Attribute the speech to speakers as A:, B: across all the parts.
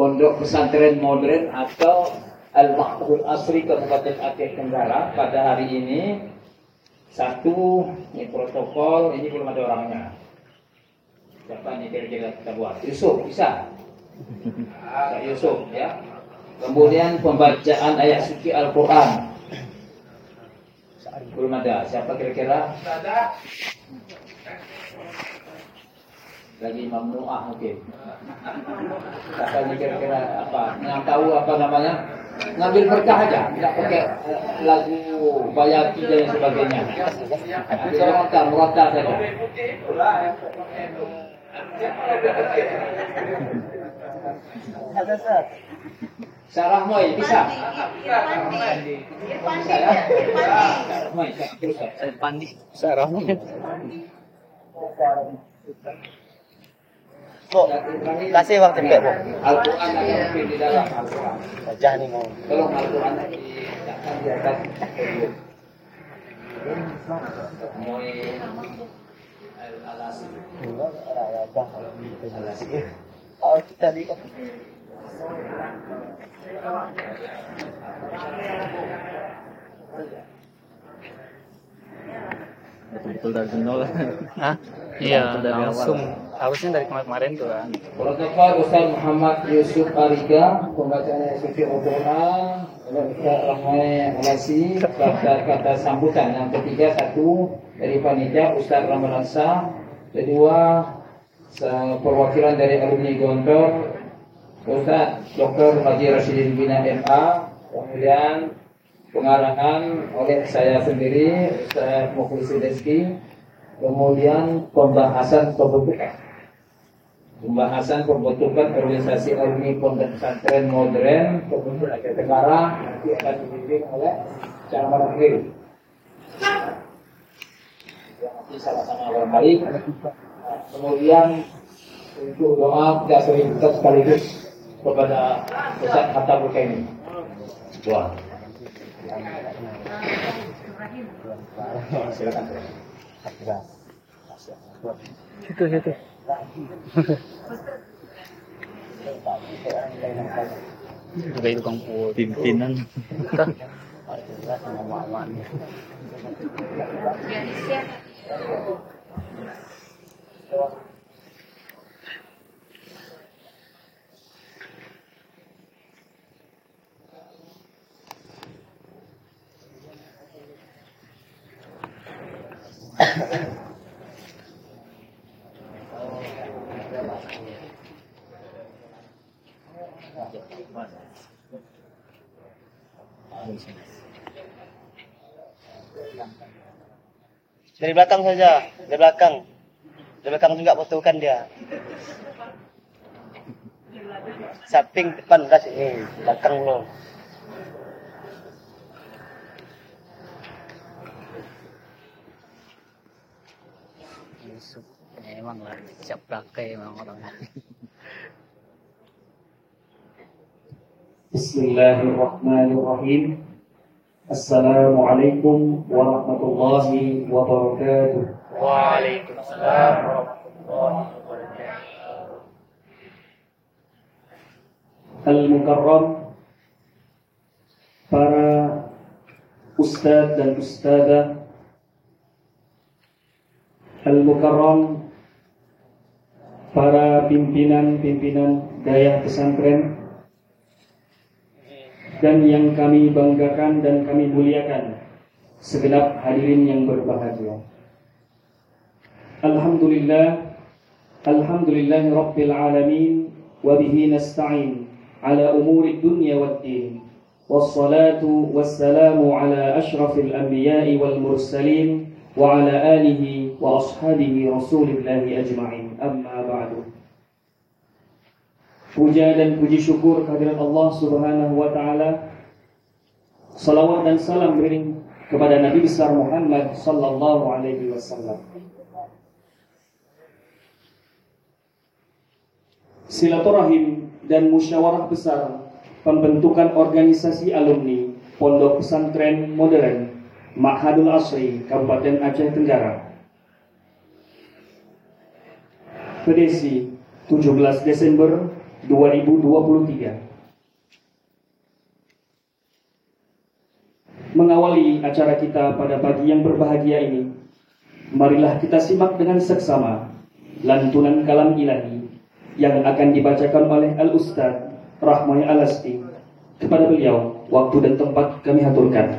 A: Pondok Pesantren Modern atau Al-Mahfud Asri Kabupaten Aceh Tenggara. Pada hari ini satu ini protokol ini belum ada orangnya. Siapa nih kira-kira kita buat? Yusuf bisa? Pak Yusuf ya. Kemudian pembacaan ayat suci Al-Quran. Belum ada. Siapa kira-kira lagi mamnuah mungkin. Katanya kira-kira apa yang tahu apa namanya. Ngambil berkah aja tidak pakai eh, lagu bayati dan sebagainya. Ambil rota rota saja. Sarah Moy bisa? Bisa ya? Sarah Moy
B: Bu, kasih waktu Mbak, Bu.
A: Al-Quran di dalam Al-Quran
B: Wajah nih mau.
A: Tolong Al-Quran diletakkan di atas podium. Al-Alasi Al-Alasi
B: Oh, kita di
C: Betul-betul dari nol.
D: Hah? Iya,
C: Betul dari
D: langsung.
C: awal.
D: Harusnya dari kemarin-kemarin tuh kan.
A: Protokol Ustaz Muhammad Yusuf Ariga Pembacaan suci Al-Quran oleh Ustaz Ramai Alasi Kata-kata sambutan Yang ketiga satu dari panitia Ustaz Ramalansa Kedua Perwakilan dari alumni Gontor Ustaz Dr. Haji Rashidin Bina MA Kemudian pengarangan oleh saya sendiri Ustaz Mukhlisin Reski Kemudian pembahasan pembentukan pembahasan pembentukan organisasi alumni pondok pesantren modern pembentuk Aceh Tenggara nanti akan dibimbing oleh cara nanti sama-sama orang baik. Kemudian untuk doa kita sekaligus kepada Ustaz Hatta Bukaini. Doa. Silakan.
D: Situ, situ. Sebagai tukang.
C: Pimpinan.
D: sama mama
B: Dari belakang saja, dari belakang. Dari belakang juga fotokan dia. Samping depan ras ini, belakang lo.
D: Emang lah, siap pakai emang orangnya.
A: Bismillahirrahmanirrahim. Assalamualaikum warahmatullahi wabarakatuh.
D: Waalaikumsalam warahmatullahi wabarakatuh.
A: Al-Mukarram para ustadz dan ustadzah Al-Mukarram para pimpinan-pimpinan daya pesantren. Dan yang kami banggakan dan kami muliakan segenap hadirin yang berbahagia. Alhamdulillah Alhamdulillah Rabbil Alamin wa bihi nasta'in ala umuri dunya wad din. Wassalatu wassalamu ala ashrafil anbiya'i wal mursalin wa ala alihi wa ashabihi rasulillahi ajma'in. Amma Puja dan puji syukur kehadirat Allah Subhanahu wa taala. Salawat dan salam beriring kepada Nabi besar Muhammad sallallahu alaihi wasallam. Silaturahim dan musyawarah besar pembentukan organisasi alumni Pondok Pesantren Modern Ma'hadul Asri Kabupaten Aceh Tenggara. Pedesi 17 Desember
E: 2023. Mengawali acara kita pada pagi yang berbahagia ini, marilah kita simak dengan seksama lantunan kalam ilahi yang akan dibacakan oleh Al-Ustaz Rahmai Alasti kepada beliau waktu dan tempat kami haturkan.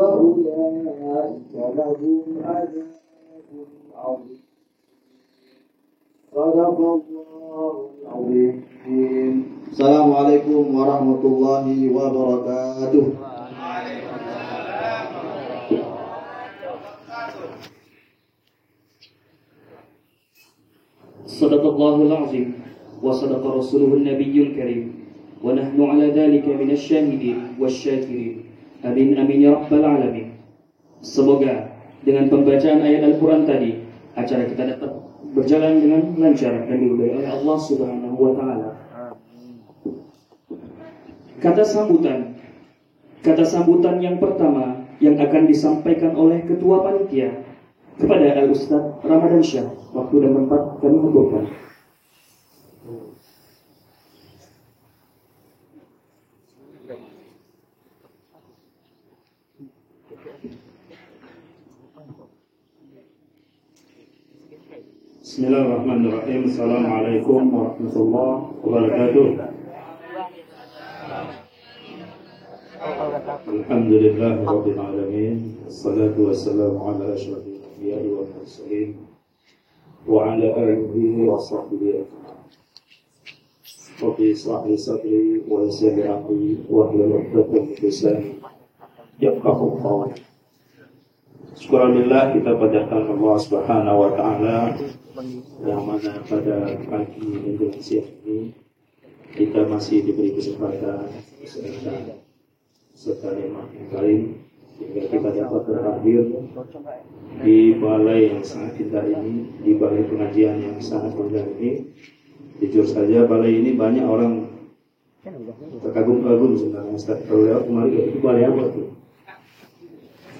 F: وأولئك لهم عذاب عظيم. صدق الله العظيم. السلام عليكم ورحمة الله وبركاته.
E: صدق الله العظيم وصدق رسوله النبي الكريم. ونحن على ذلك من الشاهدين والشاكرين. Amin amin ya rabbal alamin. Semoga dengan pembacaan ayat Al-Quran tadi acara kita dapat berjalan dengan lancar dan diberkahi oleh Allah Subhanahu wa taala. Kata sambutan Kata sambutan yang pertama yang akan disampaikan oleh Ketua Panitia kepada Al Ustaz Ramadan Syah waktu dan tempat kami haturkan.
G: Bismillahirrahmanirrahim. Assalamualaikum warahmatullahi wabarakatuh. Alhamdulillah rabbil alamin. Wassalatu wassalamu ala asyrafil anbiya'i wal mursalin wa ala alihi wa sahbihi ajma'in. Rabbi israh li sadri wa yassir li amri wa hlul 'uqdatam min lisani yafqahu qawli. Syukurillah kita panjatkan Allah Subhanahu wa taala yang mana pada pagi siang ini kita masih diberi kesempatan kesehatan serta nikmat yang lain sehingga kita dapat berhadir di balai yang sangat indah ini di balai pengajian yang sangat indah ini. Jujur saja balai ini banyak orang terkagum-kagum sebenarnya. Ustaz kalau lewat kemarin itu balai apa tuh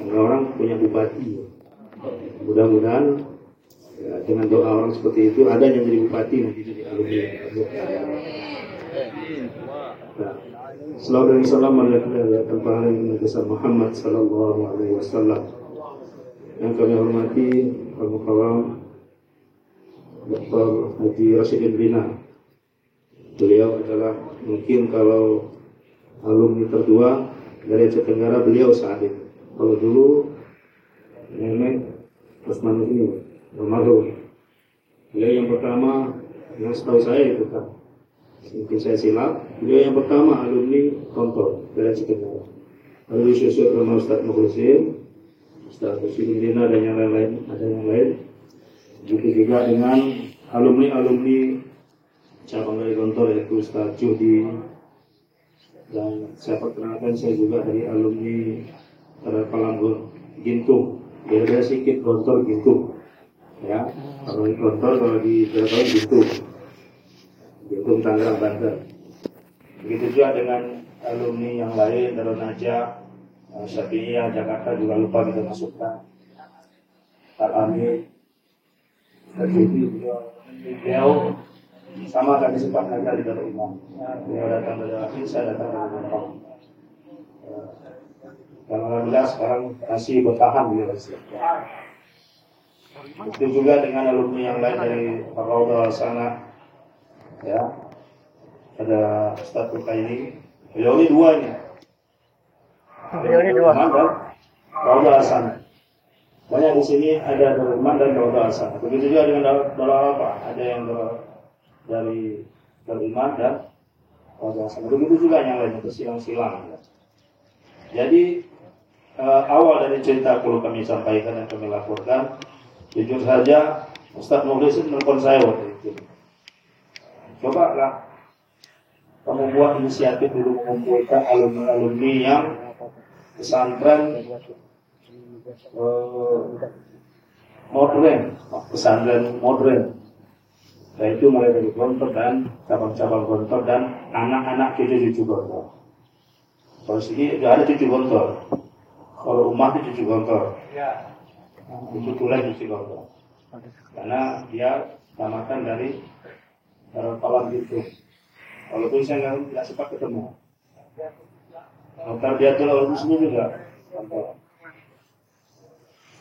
G: Semua orang punya bupati. Mudah-mudahan Ya, dengan doa orang seperti itu ada yang jadi bupati nanti jadi dan salam Muhammad Sallallahu Alaihi Wasallam. Yang kami hormati Al-Mukarram Dr. Haji Rasidin Bina. Beliau adalah mungkin kalau alumni tertua dari Aceh Tenggara beliau saat itu kalau dulu nenek Usman ini almarhum Beliau yang pertama yang setahu saya itu kan mungkin saya silap. Beliau yang pertama alumni Kontor dari Cikenal. Lalu disusul sama Ustadz Mukhlisin, Ustadz Mukhlisin dan yang lain-lain, ada yang lain. Begitu juga dengan alumni-alumni cabang dari Kontor yaitu Ustadz Judi dan saya perkenalkan saya juga dari alumni Palanggun Gintung. Beda-beda sedikit Gontor Gintung ya. Kalau di Gontor kalau di Jawa gitu Gintung Tangerang Banten. Begitu juga dengan alumni yang lain Darun Najah Syafi'iyah Jakarta juga lupa kita masukkan. Al Terjadi beliau sama kami sempat ngajar di Darul Imam. Beliau datang dari saya datang dari alhamdulillah sekarang masih bertahan di Malaysia. Itu juga dengan alumni yang lain dari Rauda sana. Ya. Ada Ustaz ini. Beliau ini dua ini. Beliau ini dua. Dan Rauda sana. Banyak di sini ada Darul dan Rauda sana. Begitu juga dengan Darul apa? Ada yang dari Darul dan Rauda sana. Begitu juga yang lain itu silang-silang. Jadi uh, awal dari cerita perlu kami sampaikan dan kami laporkan. Jujur saja, Ustaz Muhlis menelpon saya waktu itu. Coba lah kamu buat inisiatif dulu mengumpulkan alumni-alumni yang pesantren uh, modern, pesantren modern. Yaitu mulai dari Gontor dan cabang-cabang Gontor dan anak-anak cucu-cucu Gontor. Kalau sini sudah ada cucu Gontor. Kalau rumah itu cucu gontor. Ya. Itu tulen cucu gontor. Karena dia namakan dari Darul Palang itu. Walaupun saya nggak sempat ketemu. Dokter dia tuh orang muslim juga.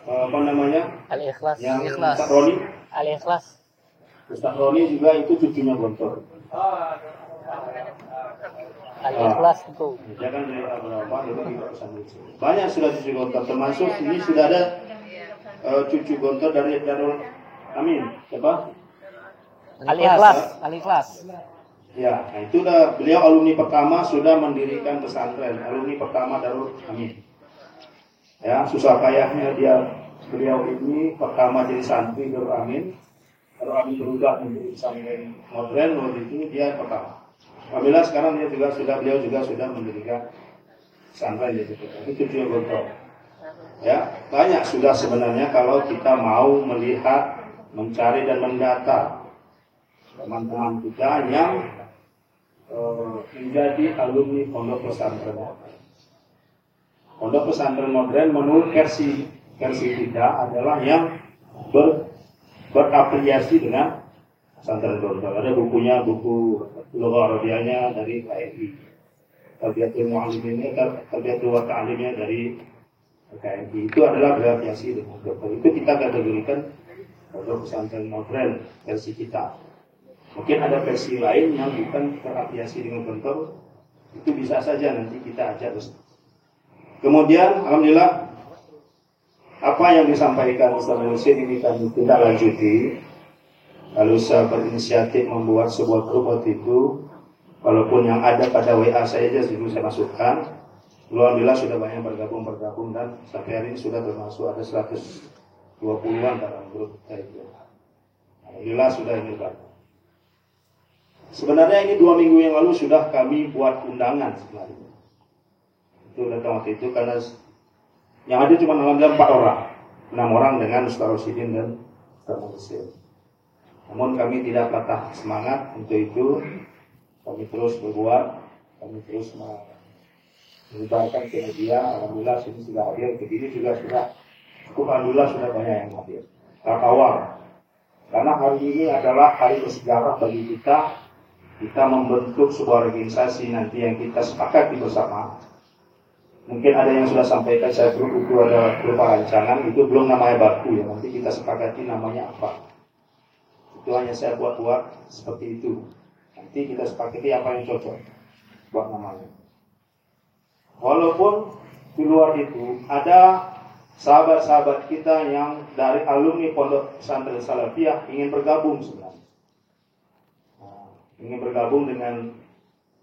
G: Apa namanya?
D: Al Ikhlas.
G: Yang
D: Ikhlas.
G: Ustaz Roni.
D: Al Ikhlas.
G: Ustaz Roni juga itu cucunya gontor.
D: Al Ikhlas itu.
G: Banyak sudah cucu gontor termasuk ini sudah ada uh, cucu gontor dari Darul Amin. Siapa?
D: Al Ikhlas. Al Ikhlas.
G: Ya, nah itu udah beliau alumni pertama sudah mendirikan pesantren, alumni pertama Darul Amin. Ya, susah payahnya dia beliau ini pertama jadi santri Darul Amin. Darul Amin berubah menjadi pesantren modern waktu itu dia pertama. Alhamdulillah sekarang dia juga sudah beliau juga sudah mendirikan pesantren di situ. Itu tujuan gontor. Ya, banyak sudah sebenarnya kalau kita mau melihat, mencari dan mendata teman-teman kita yang uh, menjadi alumni pondok pesantren Pondok pesantren modern menurut versi versi kita adalah yang ber, dengan pesantren gontor. Ada bukunya, buku Lughah Arabianya dari KMI. Terbiatul Mu'aliminnya, terbiatul wa ta'alimnya dari KMI. Itu adalah berafiliasi dengan dokter. Itu kita kategorikan pondok pesantren modern versi kita. Mungkin ada versi lain yang bukan terafiliasi dengan dokter. Itu bisa saja nanti kita ajak Kemudian, Alhamdulillah, apa yang disampaikan Ustaz Musin ini kami tidak lanjuti Lalu saya berinisiatif membuat sebuah grup waktu itu Walaupun yang ada pada WA saya saja dulu saya masukkan Alhamdulillah sudah banyak bergabung-bergabung dan sampai hari ini sudah termasuk ada 120-an dalam grup kita itu. Alhamdulillah sudah ini Pak. Sebenarnya ini dua minggu yang lalu sudah kami buat undangan sebenarnya. Itu datang waktu itu karena yang ada cuma alhamdulillah empat orang, enam orang dengan Ustaz Rosidin dan Ustaz Muhammad namun kami tidak patah semangat untuk itu. Kami terus berbuat, kami terus menyebarkan ke media. Alhamdulillah sini sudah hadir, begini juga sudah cukup alhamdulillah sudah banyak yang hadir. Tahap awal. Karena hari ini adalah hari bersejarah bagi kita. Kita membentuk sebuah organisasi nanti yang kita sepakati bersama. Mungkin ada yang sudah sampaikan saya perlu itu ada berupa rancangan, itu belum namanya baku ya. Nanti kita sepakati namanya apa. Itu hanya saya buat-buat seperti itu. Nanti kita sepakati apa yang cocok buat namanya. Walaupun di luar itu ada sahabat-sahabat kita yang dari alumni Pondok Pesantren Salafiyah ingin bergabung sebenarnya. Nah, ingin bergabung dengan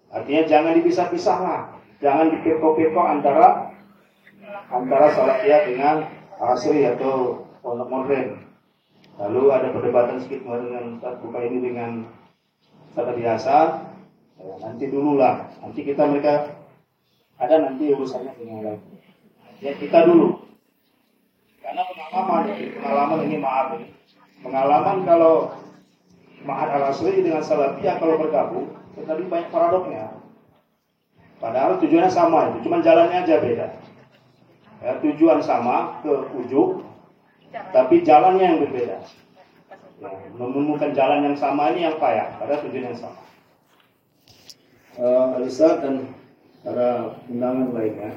G: artinya jangan dipisah-pisah lah. Jangan dipeko-peko antara antara Salafiyah dengan Asri atau Pondok Modern. Lalu ada perdebatan sedikit dengan Ustaz Buka ini dengan Ustaz biasa. Ya, nanti dulu lah. Nanti kita mereka ada nanti urusannya dengan lain. Ya kita dulu. Karena pengalaman, pengalaman ini maaf. Pengalaman kalau Ma'ad al-Asri dengan Salafiyah kalau bergabung, tetapi banyak paradoknya. Padahal tujuannya sama itu, cuma jalannya aja beda. Ya, tujuan sama ke ujung, tapi jalannya yang berbeda. Ya, menemukan jalan yang sama ini yang payah, pada tujuan yang sama. Uh, Alisa dan para undangan lainnya.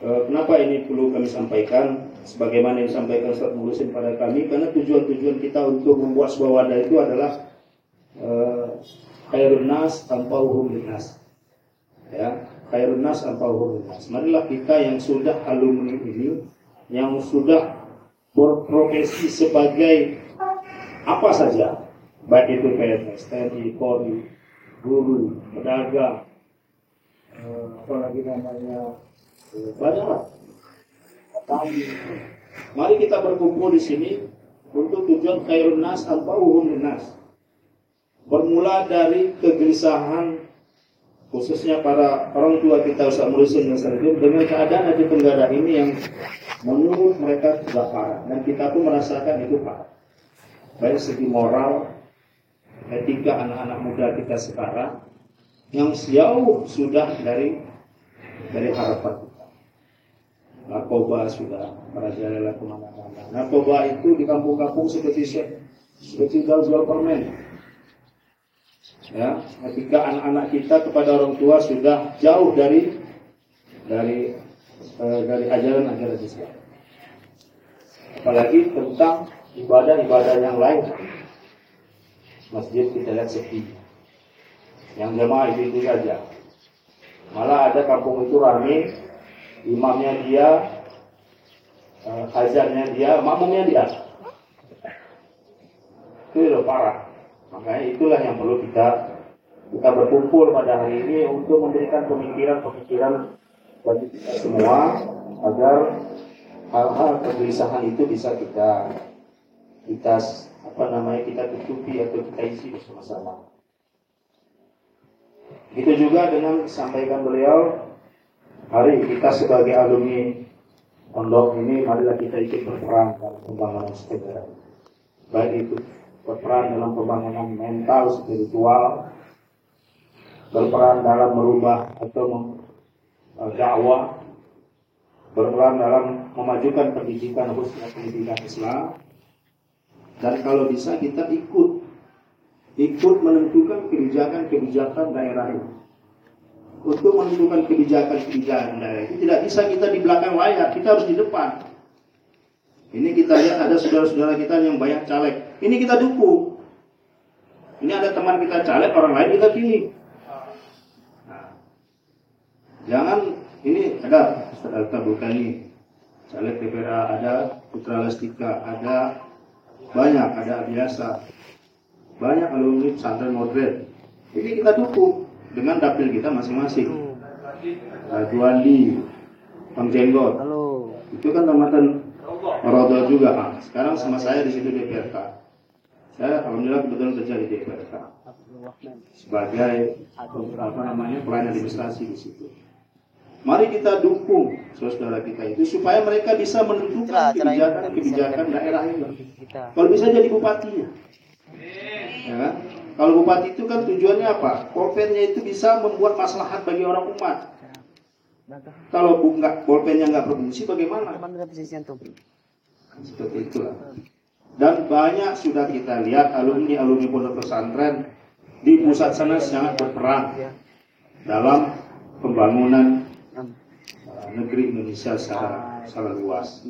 G: Uh, kenapa ini perlu kami sampaikan? Sebagaimana yang disampaikan Ustaz Muhsin pada kami, karena tujuan-tujuan kita untuk membuat sebuah wadah itu adalah uh, khairun nas tanpa hukum nas. Ya, khairun nas tanpa hukum nas. Marilah kita yang sudah alumni ini, yang sudah berprofesi sebagai apa saja, baik itu PNS, TNI, Polri, guru, pedagang, eh, apa lagi namanya, eh, banyak. Petani. Mari kita berkumpul di sini untuk tujuan khairun nas anfa'uhum nas. Bermula dari kegelisahan khususnya para orang tua kita Ustaz Murusin dan dengan keadaan di Tenggara ini yang menurut mereka sudah parah dan kita pun merasakan itu parah. Baik segi moral, etika anak-anak muda kita sekarang yang jauh sudah dari dari harapan kita. Narkoba sudah merajalela ke mana-mana. Narkoba itu di kampung-kampung seperti seperti jual permen. Ya, ketika anak-anak kita kepada orang tua sudah jauh dari dari eh, dari ajaran-ajaran Islam. Apalagi tentang ibadah-ibadah yang lain masjid kita lihat sepi. Yang jemaah itu, itu saja. Malah ada kampung itu rame, imamnya dia, eh, azannya dia, makmumnya dia. Itu udah parah. Makanya itulah yang perlu kita kita berkumpul pada hari ini untuk memberikan pemikiran-pemikiran bagi kita semua agar hal-hal kegelisahan itu bisa kita kita apa namanya kita tutupi atau kita isi bersama-sama. Itu juga dengan sampaikan beliau, hari kita sebagai alumni pondok ini, marilah kita ikut berperan dalam pembangunan sepeda. Baik itu berperan dalam pembangunan mental, spiritual, berperan dalam merubah atau dakwah, berperan dalam memajukan pendidikan khususnya pendidikan Islam, dan kalau bisa kita ikut ikut menentukan kebijakan-kebijakan daerah itu. Untuk menentukan kebijakan-kebijakan daerah itu tidak bisa kita di belakang layar, kita harus di depan. Ini kita lihat ada saudara-saudara kita yang banyak caleg. Ini kita dukung. Ini ada teman kita caleg, orang lain kita pilih. Jangan ini ada Ustaz bukan ini caleg DPR ada Putra Lestika, ada banyak, ada biasa, banyak alumni pesantren modern. Ini kita dukung dengan dapil kita masing-masing. Juandi, Bang Jenggot, itu kan tamatan Rodo juga, ah. Sekarang sama saya di situ DPRK. Saya alhamdulillah kebetulan kerja di DPRK sebagai apa namanya pelayan administrasi di situ. Mari kita dukung saudara kita itu supaya mereka bisa menentukan kebijakan-kebijakan daerah ini. Kalau bisa jadi bupatinya. Ya kan? Kalau bupati itu kan tujuannya apa? Polpennya itu bisa membuat maslahat bagi orang umat. Kalau enggak polpennya nggak berfungsi bagaimana? Seperti itulah. Dan banyak sudah kita lihat alumni-alumni pondok pesantren di pusat sana sangat berperan dalam pembangunan negeri Indonesia secara, secara luas.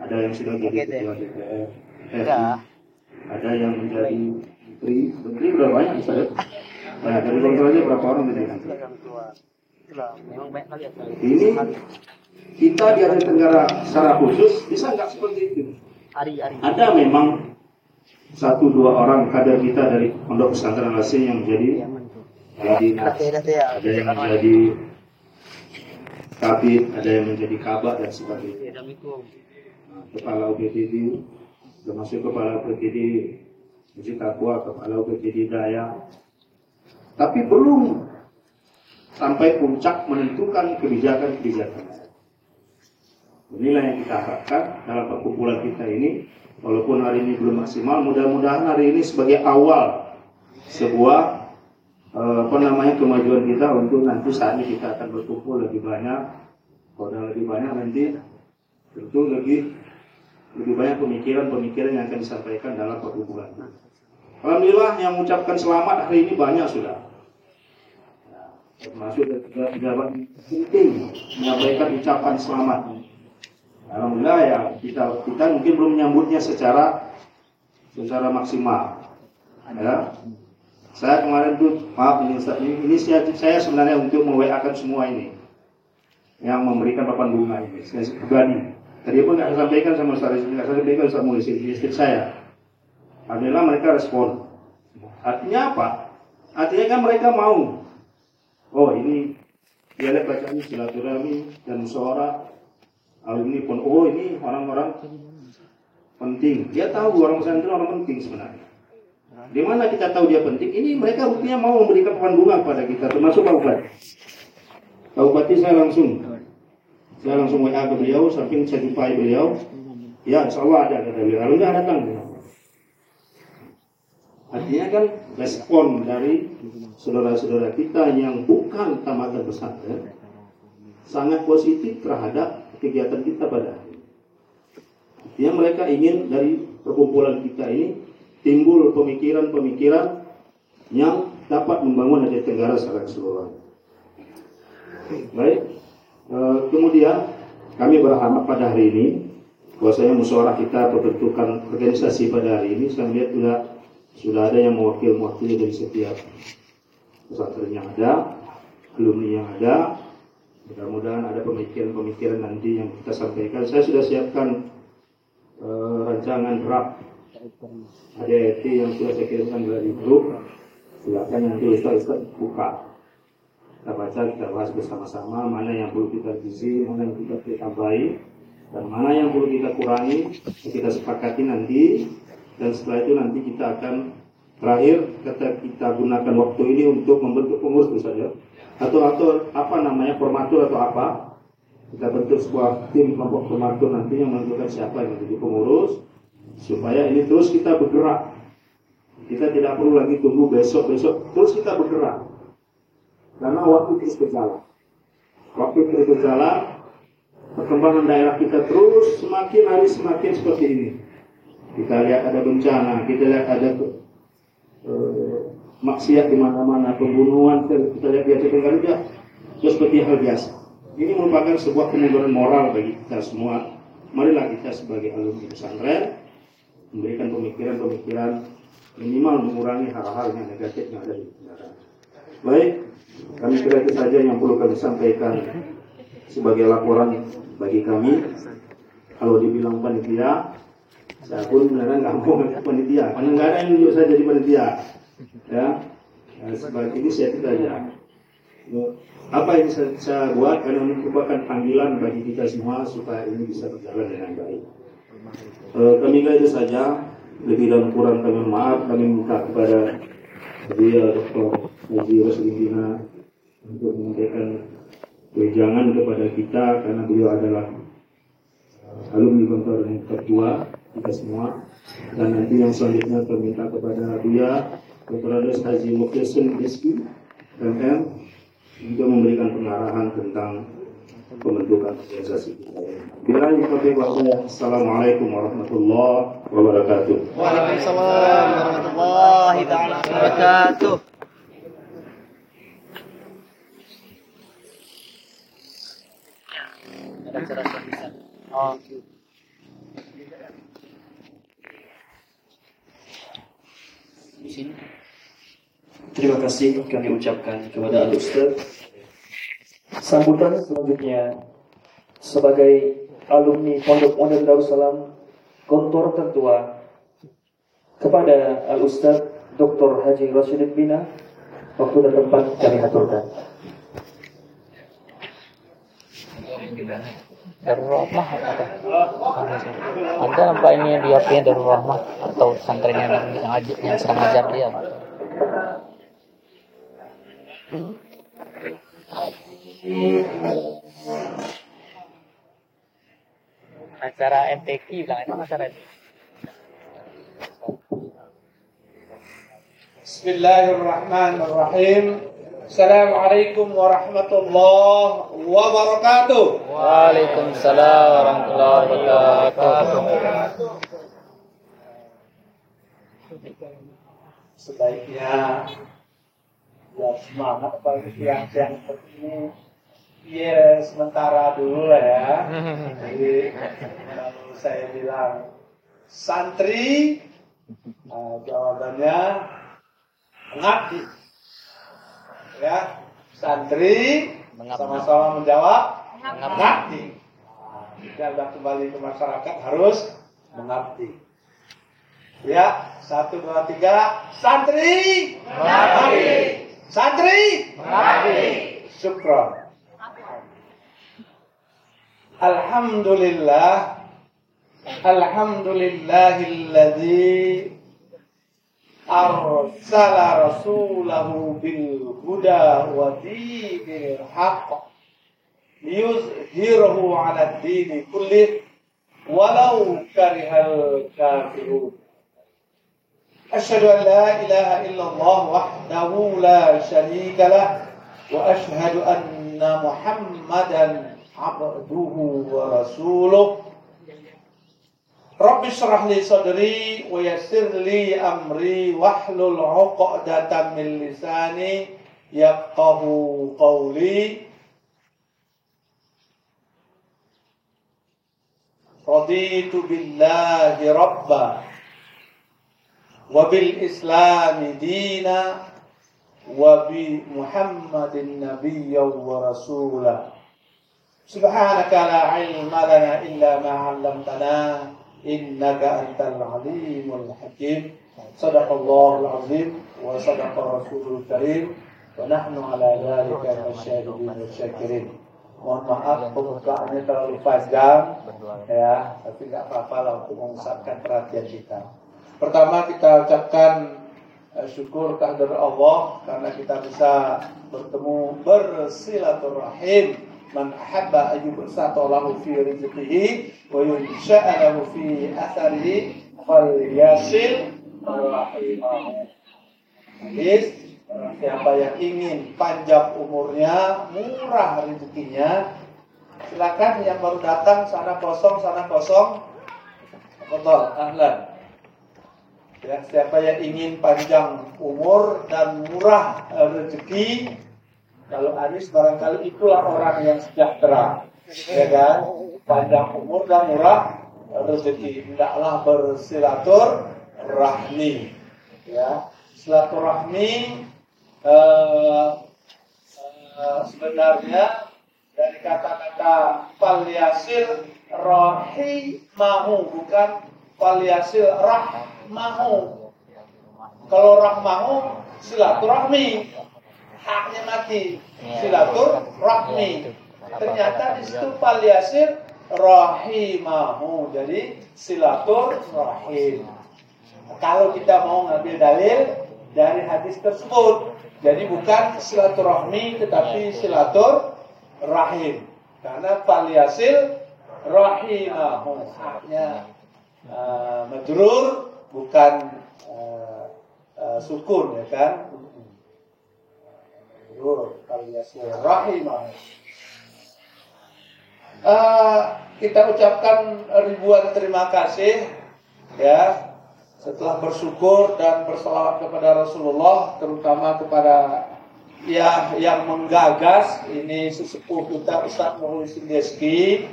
G: Ada yang sudah jadi ketua DPR, RI, ada yang menjadi menteri, menteri berapa banyak saya? Nah, dari kontrol aja berapa orang tadi? Ini kita di Asia Tenggara secara khusus bisa nggak seperti itu? Ada memang satu dua orang kader kita dari pondok pesantren asing yang menjadi jadi ada yang menjadi kabit, ada yang menjadi kabak dan sebagainya. Nah, Kepala UPTD, termasuk kepala UPTD Masjid Takwa, kepala UPTD Daya. Tapi belum sampai puncak menentukan kebijakan-kebijakan. Inilah yang kita harapkan dalam perkumpulan kita ini. Walaupun hari ini belum maksimal, mudah-mudahan hari ini sebagai awal sebuah apa namanya kemajuan kita untuk nanti saatnya kita akan berkumpul lebih banyak. Kalau udah lebih banyak nanti tentu lebih lebih banyak pemikiran-pemikiran yang akan disampaikan dalam perkumpulan. Alhamdulillah yang mengucapkan selamat hari ini banyak sudah. Termasuk dari pejabat penting menyampaikan ucapan selamat. Alhamdulillah ya kita kita mungkin belum menyambutnya secara secara maksimal. Ya. Saya kemarin tuh maaf inisiatif saya sebenarnya untuk mewakan semua ini yang memberikan papan bunga ini. Saya pribadi. Tadi pun saya sampaikan sama Ustaz Rizky, saya sampaikan sama istri, saya. Alhamdulillah mereka respon. Artinya apa? Artinya kan mereka mau. Oh ini dia lihat bacanya silaturahmi dan musyawarah alumni pun oh ini orang-orang penting. Dia tahu orang pesantren orang penting sebenarnya. Di mana kita tahu dia penting? Ini mereka buktinya mau memberikan papan bunga kepada kita, termasuk Pak Bupati. Pak Bupati saya langsung, saya langsung WA ke beliau, samping saya jumpai beliau. Ya, insya Allah ada kata beliau. Lalu nggak datang. Artinya kan respon dari saudara-saudara kita yang bukan tamatan pesantren sangat positif terhadap kegiatan kita pada hari. Artinya mereka ingin dari perkumpulan kita ini timbul pemikiran-pemikiran yang dapat membangun Aceh Tenggara secara keseluruhan. Baik, E, kemudian kami berharap pada hari ini bahwasanya musyawarah kita pembentukan organisasi pada hari ini saya melihat sudah sudah ada yang mewakil mewakili dari setiap pesantren yang ada, alumni yang ada, Mudah-mudahan ada pemikiran-pemikiran nanti yang kita sampaikan. Saya sudah siapkan eh, rancangan draft ADRT yang sudah saya kirimkan dari grup. Silakan nanti Ustaz buka. Kita baca, kita bahas bersama-sama mana yang perlu kita gizi, mana yang kita tambahi, dan mana yang perlu kita kurangi, kita sepakati nanti. Dan setelah itu nanti kita akan terakhir kita, kita gunakan waktu ini untuk membentuk pengurus saja atau atau apa namanya formatur atau apa kita bentuk sebuah tim kelompok formatur nanti yang menentukan siapa yang menjadi pengurus supaya ini terus kita bergerak. Kita tidak perlu lagi tunggu besok besok. Terus kita bergerak. Karena waktu terus berjalan. Waktu terus berjalan perkembangan daerah kita terus semakin hari semakin seperti ini. Kita lihat ada bencana kita lihat ada eh, maksiat di mana-mana, pembunuhan, kita lihat di Aceh Tenggara juga. Seperti hal biasa. Ini merupakan sebuah kemunduran moral bagi kita semua. Marilah kita sebagai alumni pesantren memberikan pemikiran-pemikiran minimal mengurangi hal-hal yang negatif yang ada di negara. Baik, kami kira itu saja yang perlu kami sampaikan sebagai laporan bagi kami. Kalau dibilang panitia, saya pun benar nggak mau panitia, karena yang menunjuk saya jadi panitia ya nah, sebagai inisiatif saja apa yang saya, saya buat karena ini merupakan panggilan bagi kita semua supaya ini bisa berjalan dengan baik kami itu saja lebih dan kurang kami maaf kami minta kepada dia Dr. Haji Rasulina untuk menyampaikan wejangan kepada kita karena beliau adalah alumni kantor yang tertua kita semua dan nanti yang selanjutnya kami minta kepada dia kepada Haji Mukyasin Rizki MM untuk memberikan pengarahan tentang pembentukan organisasi kita. Bila taufiq wa Assalamualaikum warahmatullahi wabarakatuh.
B: Waalaikumsalam warahmatullahi wabarakatuh.
D: Oh. Di sini.
E: Terima kasih kami ucapkan kepada Al Ustaz. Sambutan selanjutnya sebagai alumni Pondok Modern Darussalam kontor tertua kepada Al Ustaz Dr. Haji Rasyidin Bina waktu dan tempat kami aturkan.
D: Darul Rahmah apa? Ada nampak ini di HP-nya Darul Rahmah atau santren yang yang, yang sedang ngajar dia acara MTQ bilang itu acara
H: itu. Bismillahirrahmanirrahim. Assalamualaikum warahmatullahi wabarakatuh.
D: Waalaikumsalam warahmatullahi wabarakatuh.
H: Sebaiknya ya semangat pagi siang-siang seperti ini Iya, sementara dulu lah ya. Jadi kalau saya bilang santri, nah, jawabannya mengabdi. Ya, santri sama-sama menjawab mengabdi. Nah, Kita kembali ke masyarakat harus mengabdi. Ya, satu dua tiga, santri mengabdi. Santri mengabdi. Syukron. الحمد لله الحمد لله الذي أرسل رسوله بالهدى ودين الحق ليظهره على الدين كله ولو كره الكافرون. أشهد أن لا إله إلا الله وحده لا شريك له وأشهد أن محمدا عبده ورسوله. رب اشرح لي صدري ويسر لي أمري واحلل عقدة من لساني يفقه قولي. رضيت بالله ربا وبالإسلام دينا وبمحمد نبيا ورسولا. Subhanaka la ilma lana illa ma 'allamtana innaka antal alimul hakim. Sadaqallahul azim wa sadaqa rasulul karim wa nahnu ala dzalika masyahidin wa syakirin. Mohon maaf pembukaannya terlalu panjang ya, tapi nggak apa-apa lah untuk mengusapkan perhatian kita. Pertama kita ucapkan eh, syukur kehadirat Allah karena kita bisa bertemu bersilaturahim man ahabba an yubsata lahu fi rizqihi wa yunsha'a lahu fi atharihi falyasil rahimahu. Hadis siapa yang ingin panjang umurnya, murah rezekinya, silakan yang baru datang sana kosong, sana kosong. Betul, ahlan. Ya, siapa yang ingin panjang umur dan murah rezeki, kalau Anis barangkali itulah orang yang sejahtera, ya kan? Panjang umur dan murah rezeki, hendaklah bersilatur rahmi, ya. Silaturahmi eh, eh, sebenarnya dari kata-kata paliasil rahimahu bukan paliasil rahmahu. Kalau rahmahu silaturahmi, haknya mati silaturahmi. Ternyata di situ paliasil rahimahu. Jadi silaturahim. Kalau kita mau ngambil dalil dari hadis tersebut, jadi bukan silaturahmi tetapi silatur rahim. Karena paliasil rahimahu haknya uh, majrur bukan uh, uh, sukun ya kan? Majrur paliasil rahimahu. Uh, kita ucapkan ribuan terima kasih ya setelah bersyukur dan bersalawat kepada Rasulullah terutama kepada ya yang menggagas ini sesepuh kita Ustaz Muhyiddin Deski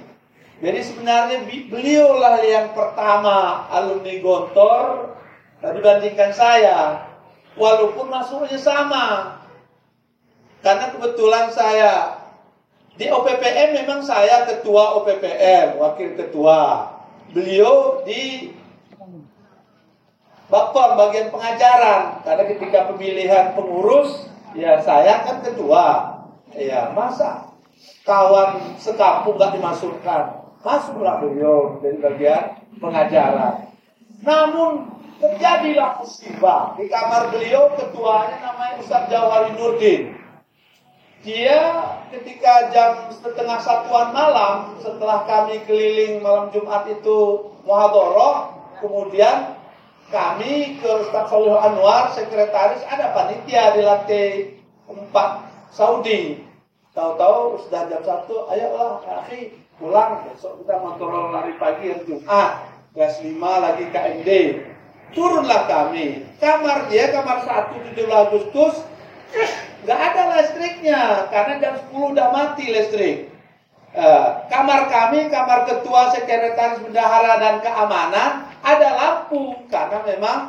H: jadi sebenarnya beliaulah yang pertama alumni Gontor. Dibandingkan saya. Walaupun masuknya sama karena kebetulan saya Di OPPM memang saya ketua OPPM, wakil ketua. Beliau di Bapom bagian pengajaran. Karena ketika pemilihan pengurus ya saya kan ketua. Ya masa kawan sekampung nggak dimasukkan? Masuklah beliau dari bagian pengajaran. Namun terjadilah musibah. Di kamar beliau ketuanya namanya Ustaz Jawari Nurdin dia ketika jam setengah satuan malam setelah kami keliling malam Jumat itu muhadoroh kemudian kami ke Ustaz Solih Anwar, sekretaris, ada panitia di lantai 4 Saudi. Tahu-tahu sudah jam 1, ayolah, akhi, pulang. Besok kita motor lari pagi yang Jumat. Gas 5 lagi KMD. Turunlah kami. Kamar dia, kamar 1, 17 Agustus, nggak ada listriknya. Karena jam 10 udah mati listrik. Uh, kamar kami, kamar ketua, sekretaris bendahara dan keamanan ada lampu karena memang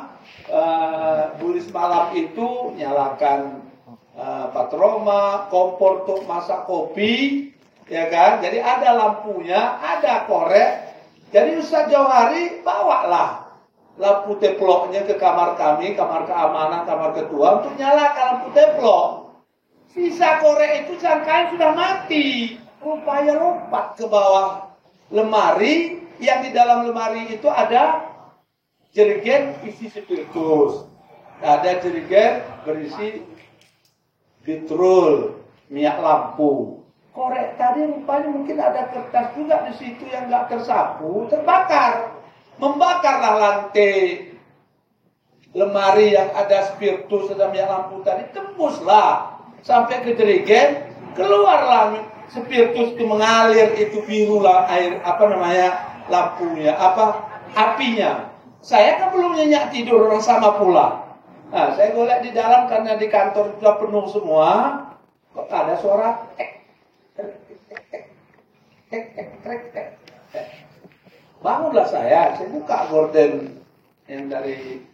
H: uh, bulis malam itu nyalakan uh, patroma, kompor untuk masak kopi, ya kan? Jadi ada lampunya, ada korek. Jadi Ustaz Jauhari bawalah lampu teploknya ke kamar kami, kamar keamanan, kamar ketua untuk nyalakan lampu teplok. Sisa korek itu sangkain sudah mati. Rupanya lompat ke bawah lemari. Yang di dalam lemari itu ada jerigen isi spiritus ada jerigen berisi bitrul minyak lampu. Korek tadi rupanya mungkin ada kertas juga di situ yang nggak tersapu terbakar membakarlah lantai lemari yang ada spiritus dan minyak lampu tadi tembuslah. Sampai ke jerigen keluarlah spiritus itu mengalir itu biru lah air apa namanya lampunya apa apinya. Saya kan belum nyenyak tidur orang sama pula. Nah saya golek di dalam karena di kantor sudah penuh semua. Kok ada suara bangunlah saya saya buka gorden yang dari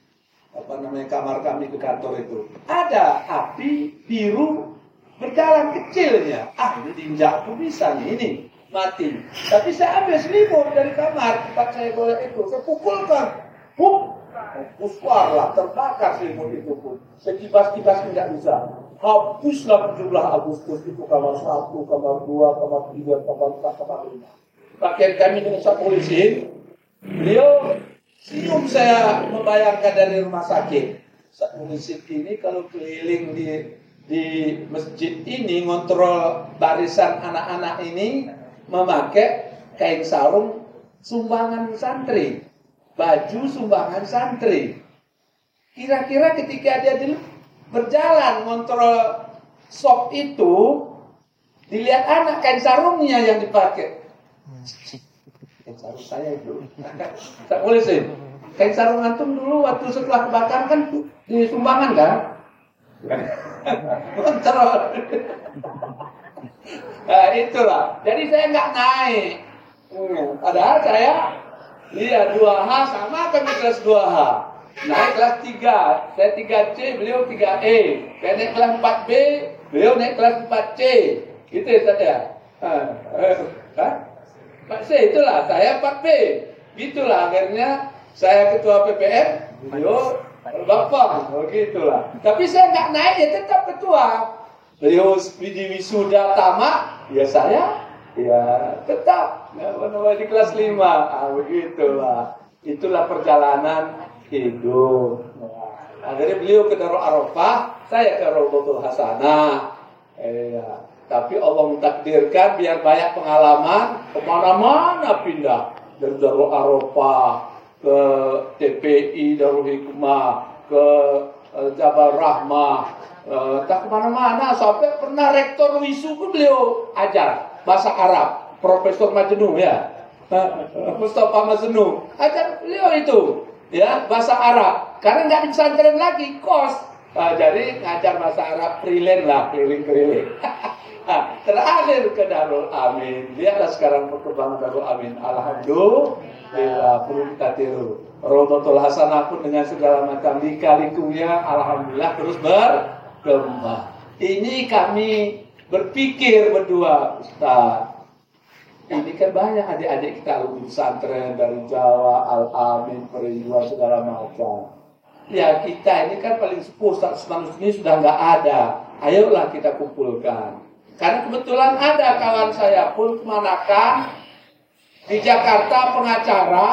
H: apa namanya kamar kami ke kantor itu ada api biru berjalan kecilnya. Ah, ini diinjak bisa nih ini mati. Tapi saya ambil selimut dari kamar tempat saya boleh itu, saya pukulkan, buk, lah terbakar selimut itu pun. Sekibas-kibas tidak bisa. Hapuslah jumlah Agustus itu kamar satu, kamar dua, kamar tiga, kamar empat, kamar lima. Pakaian kami dengan satu polisi, beliau sium saya membayangkan dari rumah sakit. Saat polisi ini kalau keliling di di masjid ini ngontrol barisan anak-anak ini memakai kain sarung sumbangan santri, baju sumbangan santri. Kira-kira ketika dia di, berjalan ngontrol shop itu, dilihat anak kain sarungnya yang dipakai. Kain sarung saya itu. Tak boleh sih. Kain sarung antum dulu waktu setelah kebakaran kan di sumbangan kan? Kontrol. nah itulah. Jadi saya nggak naik. Padahal saya iya 2H sama kami kelas 2H. Naik kelas 3. Saya 3C, beliau 3E. Saya naik kelas 4B, beliau naik kelas 4C. Gitu ya saja. Hah? 4C itulah, saya 4B. Gitulah akhirnya saya ketua PPM, beliau Bapak, begitulah. Oh, Tapi saya nggak naik ya tetap ketua. Beliau di wisuda tamat, ya saya ya tetap ya, di kelas 5. Ah, begitulah. Itulah perjalanan hidup. Nah, akhirnya beliau ke Darul Arafah, saya ke Robotul Hasanah. Ya. Tapi Allah mentakdirkan biar banyak pengalaman, ke mana-mana pindah. Dari Darul Arafah, ke TPI Darul Hikmah, ke uh, Jabal Rahmah, uh, tak ke mana-mana. Sampai pernah rektor wisu pun beliau ajar. Bahasa Arab, Profesor Majnun ya, uh, Mustafa Majnun. Ajar beliau itu ya bahasa Arab. Karena nggak di pesantren lagi kos, jadi ngajar bahasa Arab freelance lah keliling-keliling. Nah, terakhir ke Darul Amin. Lihatlah sekarang perkembangan Darul Amin. Alhamdulillah perlu kita tiru. Rodotul Hasanah pun dengan segala macam lika-likunya Alhamdulillah terus berkembang. Ini kami berpikir berdua, Ustaz. Ini kan banyak adik-adik kita alumni pesantren dari Jawa, Al-Amin, Perijuan, segala macam. Ya kita ini kan paling sepuh, Ustaz ini sudah nggak ada. Ayolah kita kumpulkan. Karena kebetulan ada kawan saya pun ke manakah di Jakarta pengacara.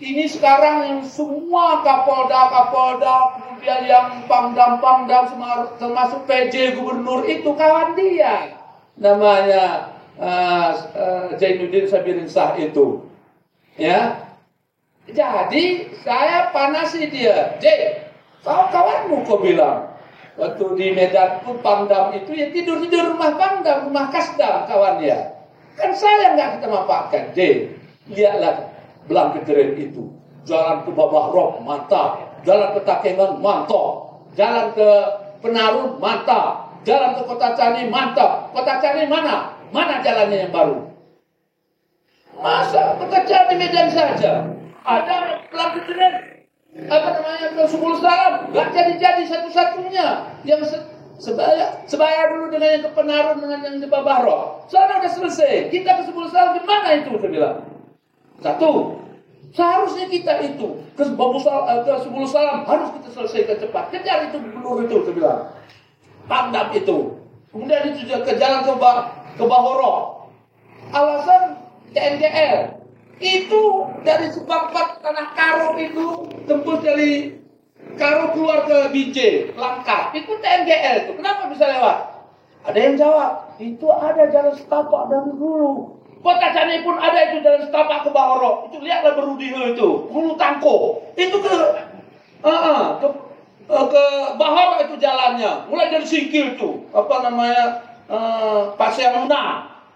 H: Ini sekarang yang semua kapolda kapolda kemudian yang pangdam pangdam termasuk PJ gubernur itu kawan dia. Namanya uh, uh, Zainuddin Sabirin Sah itu. Ya. Jadi saya panasi dia. J kau kawanmu kau bilang waktu di Medan pun pangdam itu ya tidur di rumah pangdam rumah kasdam kawannya kan saya nggak kita manfaatkan J lihatlah belang kejeren itu. Jalan ke Babah Rock, mantap. Jalan ke Takengon, mantap. Jalan ke Penarun, mantap. Jalan ke Kota Cani, mantap. Kota Cani mana? Mana jalannya yang baru? Masa Kota Cani Medan saja? Ada belang namanya ke Subul Salam gak jadi-jadi satu-satunya yang se sebaya sebaya dulu dengan yang ke Penarun dengan yang di Babahro sana udah selesai kita ke Subul Salam di mana itu saya bilang satu, seharusnya kita itu ke sepuluh salam harus kita selesaikan cepat. Kejar itu gubernur itu, saya bilang. Pangdam itu. Kemudian itu juga ke jalan ke, bah, ke Bahoro. Alasan TNGL. Itu dari seperempat tanah karo itu tembus dari karo keluar ke Binjai, Langkat. Itu TNGL itu. Kenapa bisa lewat? Ada yang jawab, itu ada jalan setapak dari dulu. Kota Cani pun ada itu dalam setapak ke Bahoro. Itu lihatlah berudihe itu. Hulu Tangko. Itu ke uh, ke uh, ke Bahoro itu jalannya. Mulai dari Singkil itu. Apa namanya? Uh, Luna.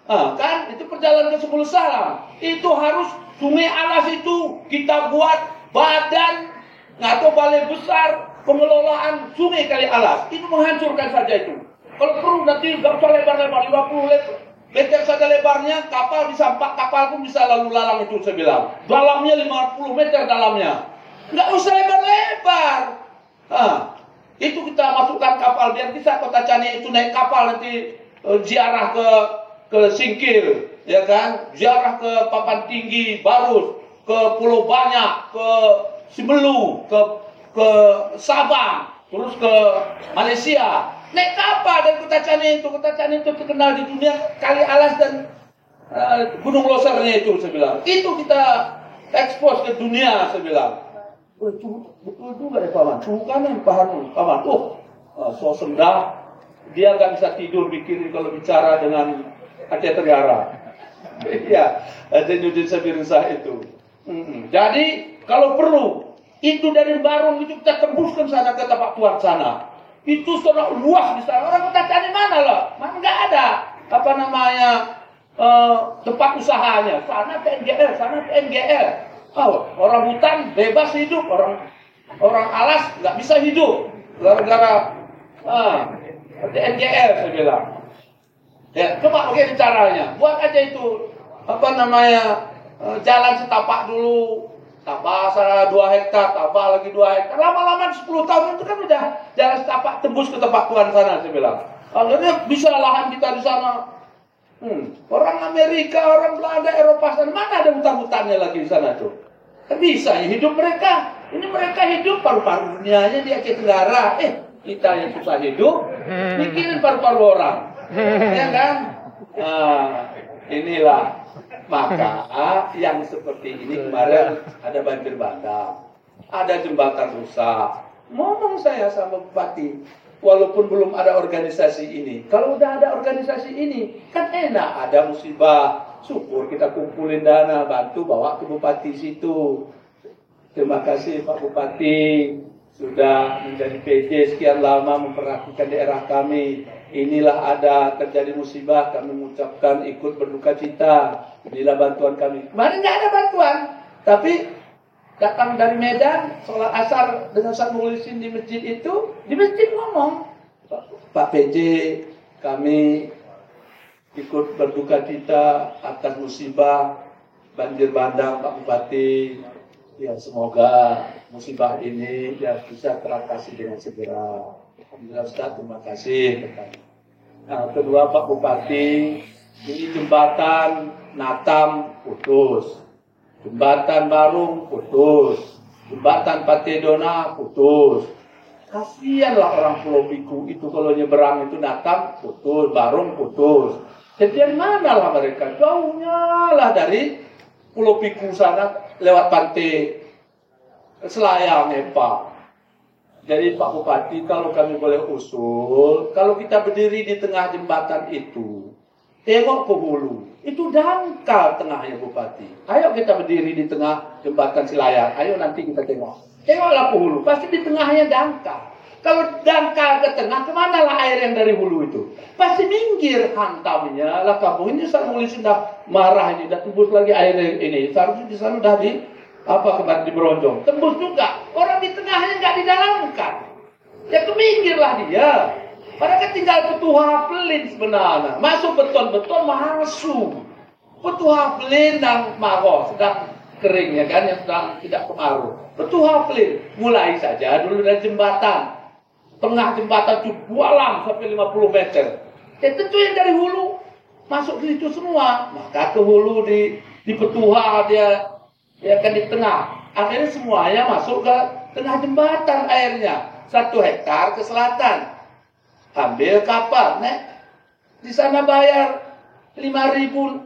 H: Uh, kan? Itu perjalanan ke 10 salam. Itu harus Sungai Alas itu kita buat badan atau balai besar pengelolaan sungai kali alas. Itu menghancurkan saja itu. Kalau perlu nanti gak usah lebar-lebar 50 lebar Meter saja lebarnya, kapal bisa empat kapal pun bisa lalu lalang itu saya bilang. Dalamnya 50 meter dalamnya. Nggak usah lebar-lebar. Nah, itu kita masukkan kapal biar bisa kota Cani itu naik kapal nanti uh, ziarah ke ke Singkil, ya kan? Ziarah ke Papan Tinggi, Barus, ke Pulau Banyak, ke Simelu, ke ke Sabang, terus ke Malaysia, Naik kapal dari Kota Cani itu. Kota Cani itu terkenal di dunia kali alas dan uh, gunung losarnya itu saya bilang. Itu kita ekspos ke dunia saya bilang. Oh, itu betul juga ya paman. Bukan yang paham paman. Oh, uh, so sendah. Dia nggak bisa tidur bikin kalau bicara dengan Aceh Tenggara. Iya, Aceh Nujin Sabirisah itu. Hmm. Jadi kalau perlu itu dari Barung itu kita tembuskan sana ke tempat Tuhan sana. Itu sudah luas di sana. Orang kota cari mana loh? Mana nggak ada apa namanya uh, tempat usahanya. Sana TNGL, sana TNGL. Oh, orang hutan bebas hidup, orang orang alas nggak bisa hidup gara-gara ah, TNGL saya bilang. Ya, coba bagaimana caranya. Buat aja itu apa namanya jalan setapak dulu tambah sana dua hektar, tambah lagi dua hektar. Lama-lama 10 tahun itu kan udah jalan setapak tembus ke tempat Tuhan sana, saya bilang. Akhirnya bisa lahan kita di sana. Hmm. Orang Amerika, orang Belanda, Eropa sana, mana ada hutan-hutannya lagi di sana tuh? Kan bisa ya, hidup mereka. Ini mereka hidup paru-paru dunianya di Aceh Tenggara. Eh, kita yang susah hidup, mikirin paru-paru orang. Ya kan? Nah, inilah maka yang seperti ini kemarin ada banjir bandang, ada jembatan rusak. Ngomong saya sama bupati, walaupun belum ada organisasi ini. Kalau udah ada organisasi ini, kan enak. Ada musibah, syukur kita kumpulin dana, bantu bawa ke bupati situ. Terima kasih Pak Bupati sudah menjadi PJ sekian lama memperhatikan daerah kami. Inilah ada terjadi musibah, kami mengucapkan ikut berduka cita. Inilah bantuan kami. Kemarin nggak ada bantuan, tapi datang dari Medan, sholat asar dengan saat mengulisin di masjid itu, di masjid ngomong, Pak PJ, kami ikut berduka cita atas musibah banjir bandang Pak Bupati. Ya semoga musibah ini ya bisa teratasi dengan segera. Alhamdulillah Ustaz, terima kasih. Nah, kedua Pak Bupati, ini jembatan Natam putus, jembatan Barung putus, jembatan Patedona putus. Kasihanlah orang Pulau Piku itu kalau nyeberang itu Natam putus, Barung putus. Jadi mana lah mereka? Jauhnya lah dari Pulau Piku sana lewat pantai Selayang Nepal. Jadi Pak Bupati kalau kami boleh usul, kalau kita berdiri di tengah jembatan itu, tengok ke hulu, itu dangkal tengahnya Bupati. Ayo kita berdiri di tengah jembatan Selayar, ayo nanti kita tengok. Tengoklah ke hulu, pasti di tengahnya dangkal. Kalau dangkal ke tengah, ke mana lah air yang dari hulu itu? Pasti minggir hantamnya, lah kampung ini saat mulai sudah marah ini, sudah tembus lagi air ini. Seharusnya di sana sudah di apa kemarin di Beronjong, tembus juga. Orang tengahnya nggak didalamkan. Ya keminggirlah dia. Padahal tinggal petuha pelin sebenarnya. Masuk beton-beton masuk. Petuha pelin dan maro sedang kering ya kan yang sedang tidak kemarau. Petuha pelin mulai saja dulu dari jembatan. Tengah jembatan itu bualam sampai 50 meter. Ya tentu yang dari hulu masuk ke situ semua. Maka ke hulu di di petuha dia ya kan di tengah. Akhirnya semuanya masuk ke tengah jembatan airnya. Satu hektar ke selatan. Ambil kapal, nek. Di sana bayar lima ribu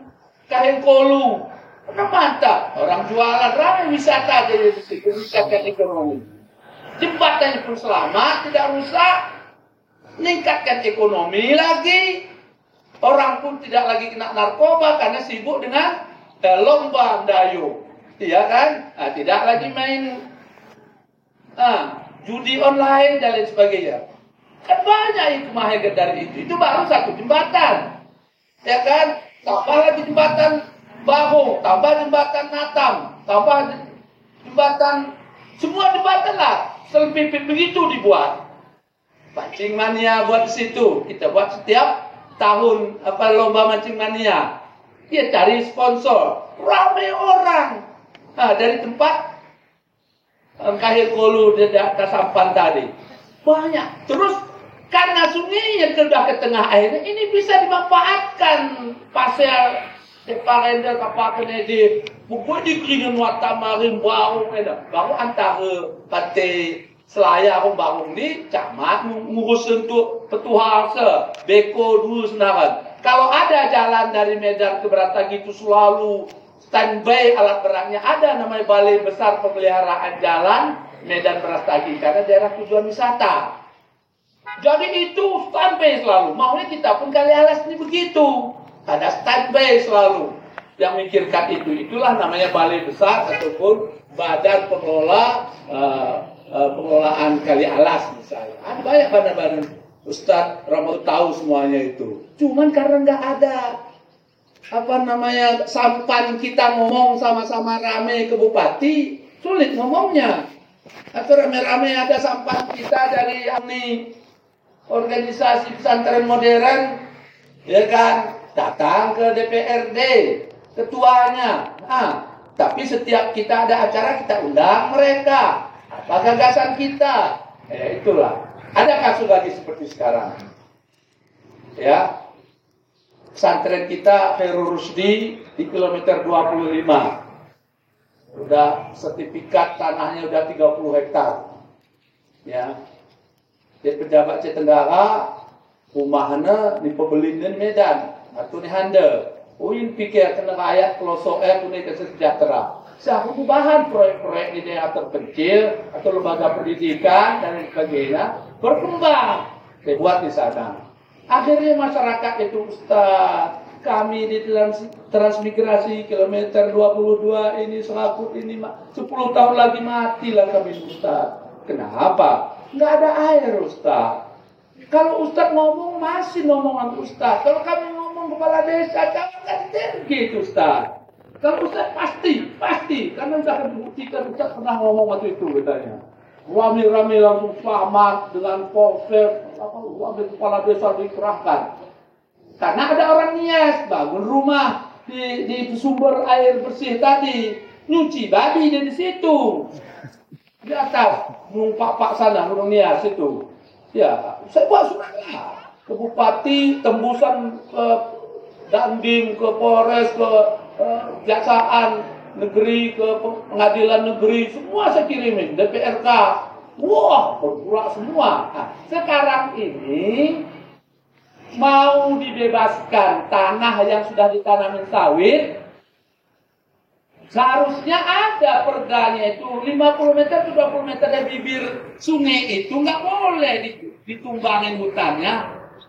H: kain kolu. Mana mantap. Orang jualan ramai wisata jadi. Meningkatkan ekonomi. Jembatannya pun selamat, tidak rusak. Meningkatkan ekonomi lagi. Orang pun tidak lagi kena narkoba karena sibuk dengan eh, lomba dayung. Iya kan? Nah, tidak lagi main ah, judi online dan lain sebagainya. Kan banyak hikmah dari itu. Itu baru satu jembatan. Ya kan? Tambah lagi jembatan Bahu, tambah jembatan Natam, tambah jembatan semua jembatan lah. Selebih begitu dibuat. Mancing mania buat di situ. Kita buat setiap tahun apa lomba mancing mania. Dia cari sponsor. Ramai orang. Nah, dari tempat kahil kolu di atas sampan tadi. Banyak. Terus karena sungai yang sudah ke tengah airnya ini bisa dimanfaatkan pasir separender kapal kena di buku di keringan wata marim bau ada baru antara pate selaya orang bangun ni camat ngurus untuk petuhar se beko dulu senaran kalau ada jalan dari Medan ke Beratagi itu selalu standby alat beratnya ada namanya balai besar pemeliharaan jalan Medan Beratagi karena daerah tujuan wisata jadi itu standby selalu maunya kita pun kali alas ini begitu ada standby selalu yang mikirkan itu. Itulah namanya balai besar ataupun badan pengelola uh, uh, pengelolaan kali alas misalnya. Ada banyak badan-badan Ustadz Ramadhan tahu semuanya itu. Cuman karena nggak ada apa namanya sampan kita ngomong sama-sama rame ke bupati sulit ngomongnya. Atau rame-rame ada sampan kita dari ini organisasi pesantren modern, ya kan? datang ke DPRD ketuanya. Nah, tapi setiap kita ada acara kita undang mereka. Apa gagasan kita? Ya itulah. Ada kasus lagi seperti sekarang. Ya. Pesantren kita Heru Rusdi di kilometer 25. Udah sertifikat tanahnya udah 30 hektar. Ya. Di pejabat Cetenggara rumahnya di pembelian Medan atau ni handa. Uin pikir kena rakyat pelosok eh tunai kesejahtera. Siapa bahan proyek-proyek di daerah terpencil atau lembaga pendidikan dan sebagainya berkembang. Dibuat di sana. Akhirnya masyarakat itu Ustaz, kami di trans transmigrasi kilometer 22 ini selaput ini 10 tahun lagi matilah kami Ustaz. Kenapa? Nggak ada air Ustaz. Kalau Ustaz ngomong masih ngomongan Ustaz. Kalau kami ngomong kepala desa jangan kasih gitu Ustaz. Kalau Ustaz pasti, pasti. Karena sudah akan buktikan Ustaz pernah ngomong waktu itu katanya. Rame-rame langsung selamat dengan apa, ambil kepala desa dikerahkan. Karena ada orang nias, bangun rumah di, di sumber air bersih tadi. Nyuci babi di situ. Di atas, gunung pak sana, gunung nias itu. Ya, saya buat surat lah. ke bupati, tembusan ke dandim, ke polres, ke eh, kejaksaan negeri, ke pengadilan negeri, semua saya kirimin, DPRK. Wah, bergerak semua. Nah, sekarang ini mau dibebaskan tanah yang sudah ditanamin sawit, seharusnya ada perdanya itu 50 meter ke 20 meter dari bibir sungai itu nggak boleh ditumbangin hutannya,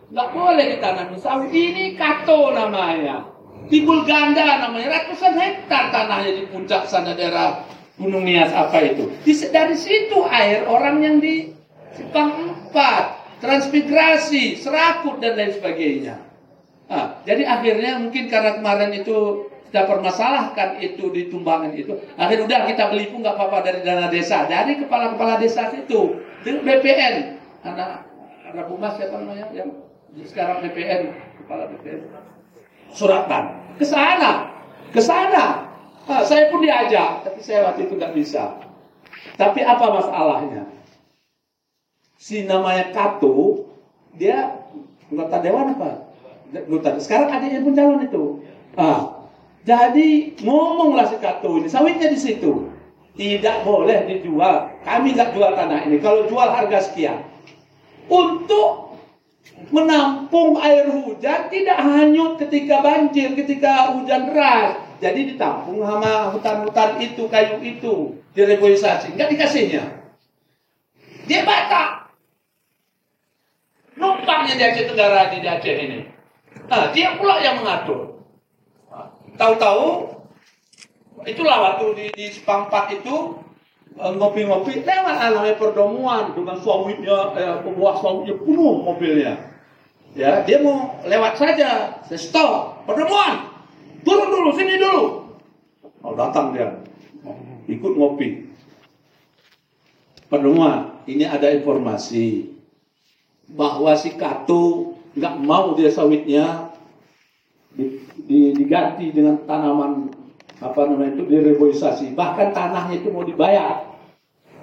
H: nggak boleh ditanamin sawit. Ini kato namanya. Timbul ganda namanya, ratusan hektar tanahnya di puncak sana daerah Gunung Nias apa itu. Di, dari situ air orang yang di Simpang 4, transmigrasi, serakut dan lain sebagainya. Nah, jadi akhirnya mungkin karena kemarin itu kita permasalahkan itu di tumbangan itu. Akhirnya udah kita beli pun nggak apa-apa dari dana desa, dari kepala-kepala desa itu, BPN, anak Rabu Mas siapa namanya yang sekarang BPN, kepala BPN. Suratan ke sana, ke sana Nah, saya pun diajak, tapi saya waktu itu nggak bisa. Tapi apa masalahnya? Si namanya Kato, dia anggota dewan apa? Anggota. Sekarang adiknya pun calon itu. Ah, jadi ngomonglah si Kato ini, sawitnya di situ. Tidak boleh dijual. Kami nggak jual tanah ini. Kalau jual harga sekian. Untuk menampung air hujan tidak hanyut ketika banjir, ketika hujan deras jadi ditampung sama hutan-hutan itu, kayu itu, direboisasi. Enggak dikasihnya. Dia batak. Numpangnya di Aceh Tenggara di Aceh ini. Nah, dia pula yang mengatur. Tahu-tahu itulah waktu di, di Sepangpat itu ngopi-ngopi lewat namanya pertemuan dengan suaminya eh, pembuah suaminya penuh mobilnya ya dia mau lewat saja saya stop pertemuan Turun dulu, sini dulu. Oh, datang dia. Ikut ngopi. Pertemuan, ini ada informasi bahwa si Kato nggak mau dia sawitnya diganti dengan tanaman apa namanya itu direboisasi bahkan tanahnya itu mau dibayar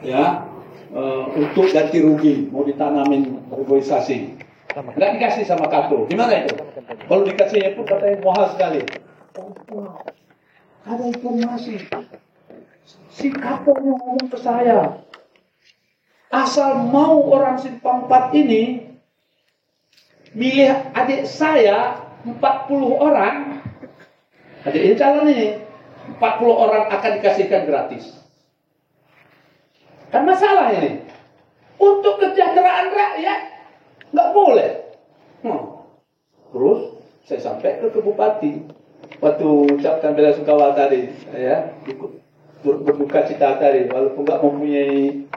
H: ya e, untuk ganti rugi mau ditanamin reboisasi nggak dikasih sama Kato gimana itu kalau dikasihnya pun katanya mahal sekali ada informasi. Si kapolnya ngomong ke saya. Asal mau orang simpang 4 ini milih adik saya 40 orang. Adik ini calon ini. 40 orang akan dikasihkan gratis. Kan masalah ini. Untuk kesejahteraan rakyat nggak boleh. Hmm. Terus saya sampai ke, ke bupati waktu ucapkan bela sungkawa tadi ya ikut berbuka cita tadi walaupun nggak mempunyai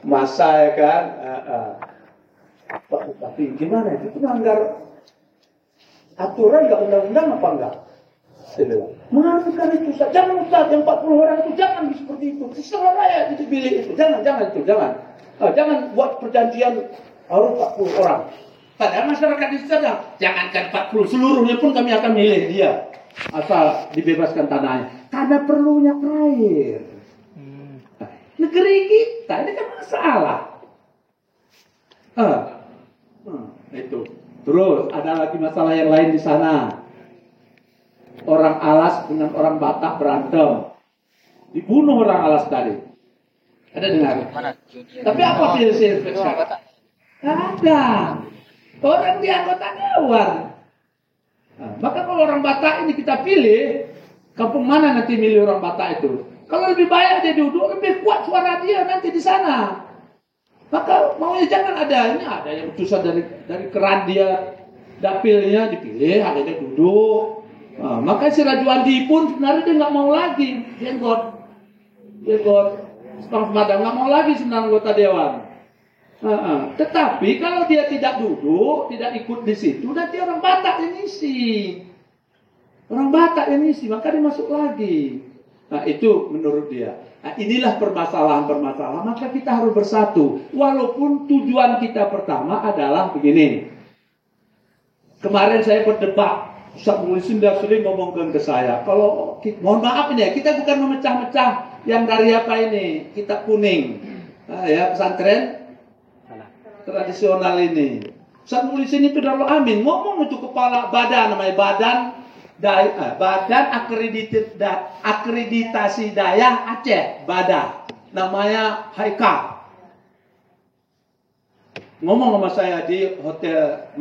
H: masa ya kan uh, uh. tapi gimana itu melanggar aturan nggak undang-undang apa enggak saya bilang menganukan itu jangan Ustaz yang 40 orang itu jangan seperti itu terserah rakyat itu pilih itu jangan jangan itu jangan uh, jangan buat perjanjian harus 40 orang Padahal masyarakat di sana jangankan 40 seluruhnya pun kami akan milih dia asal dibebaskan tanahnya karena perlunya air. Hmm. Negeri kita ini kan masalah. Ah. Hmm, itu. Terus ada lagi masalah yang lain di sana. Orang alas dengan orang Batak berantem. Dibunuh orang alas tadi. Ada dengar? Tapi apa pilih Ada. Orang di anggota dewan. Nah, maka kalau orang Batak ini kita pilih, kampung mana nanti milih orang Batak itu? Kalau lebih banyak dia duduk, lebih kuat suara dia nanti di sana. Maka maunya jangan ada ini ada yang utusan dari dari keran dia dapilnya dipilih, ada yang duduk. Nah, maka si Rajuandi pun sebenarnya dia nggak mau lagi jenggot, jenggot, Bang Madang nggak mau lagi sebenarnya anggota dewan. Uh, Tetapi kalau dia tidak duduk, tidak ikut di situ, nanti orang Batak yang isi. Orang Batak yang isi, maka dia masuk lagi. Nah itu menurut dia. Nah, inilah permasalahan-permasalahan. Maka kita harus bersatu. Walaupun tujuan kita pertama adalah begini. Kemarin saya berdebat. Ustaz Mulisin sudah sering ngomongkan ke saya. Kalau, mohon maaf ini ya, kita bukan memecah-mecah yang dari apa ini. Kita kuning. Nah, ya pesantren tradisional ini. Ustaz Mulisin itu Darul Amin ngomong itu kepala badan namanya badan Day, eh, badan akreditasi, da, akreditasi daya Aceh Bada namanya Haikal ngomong sama saya di hotel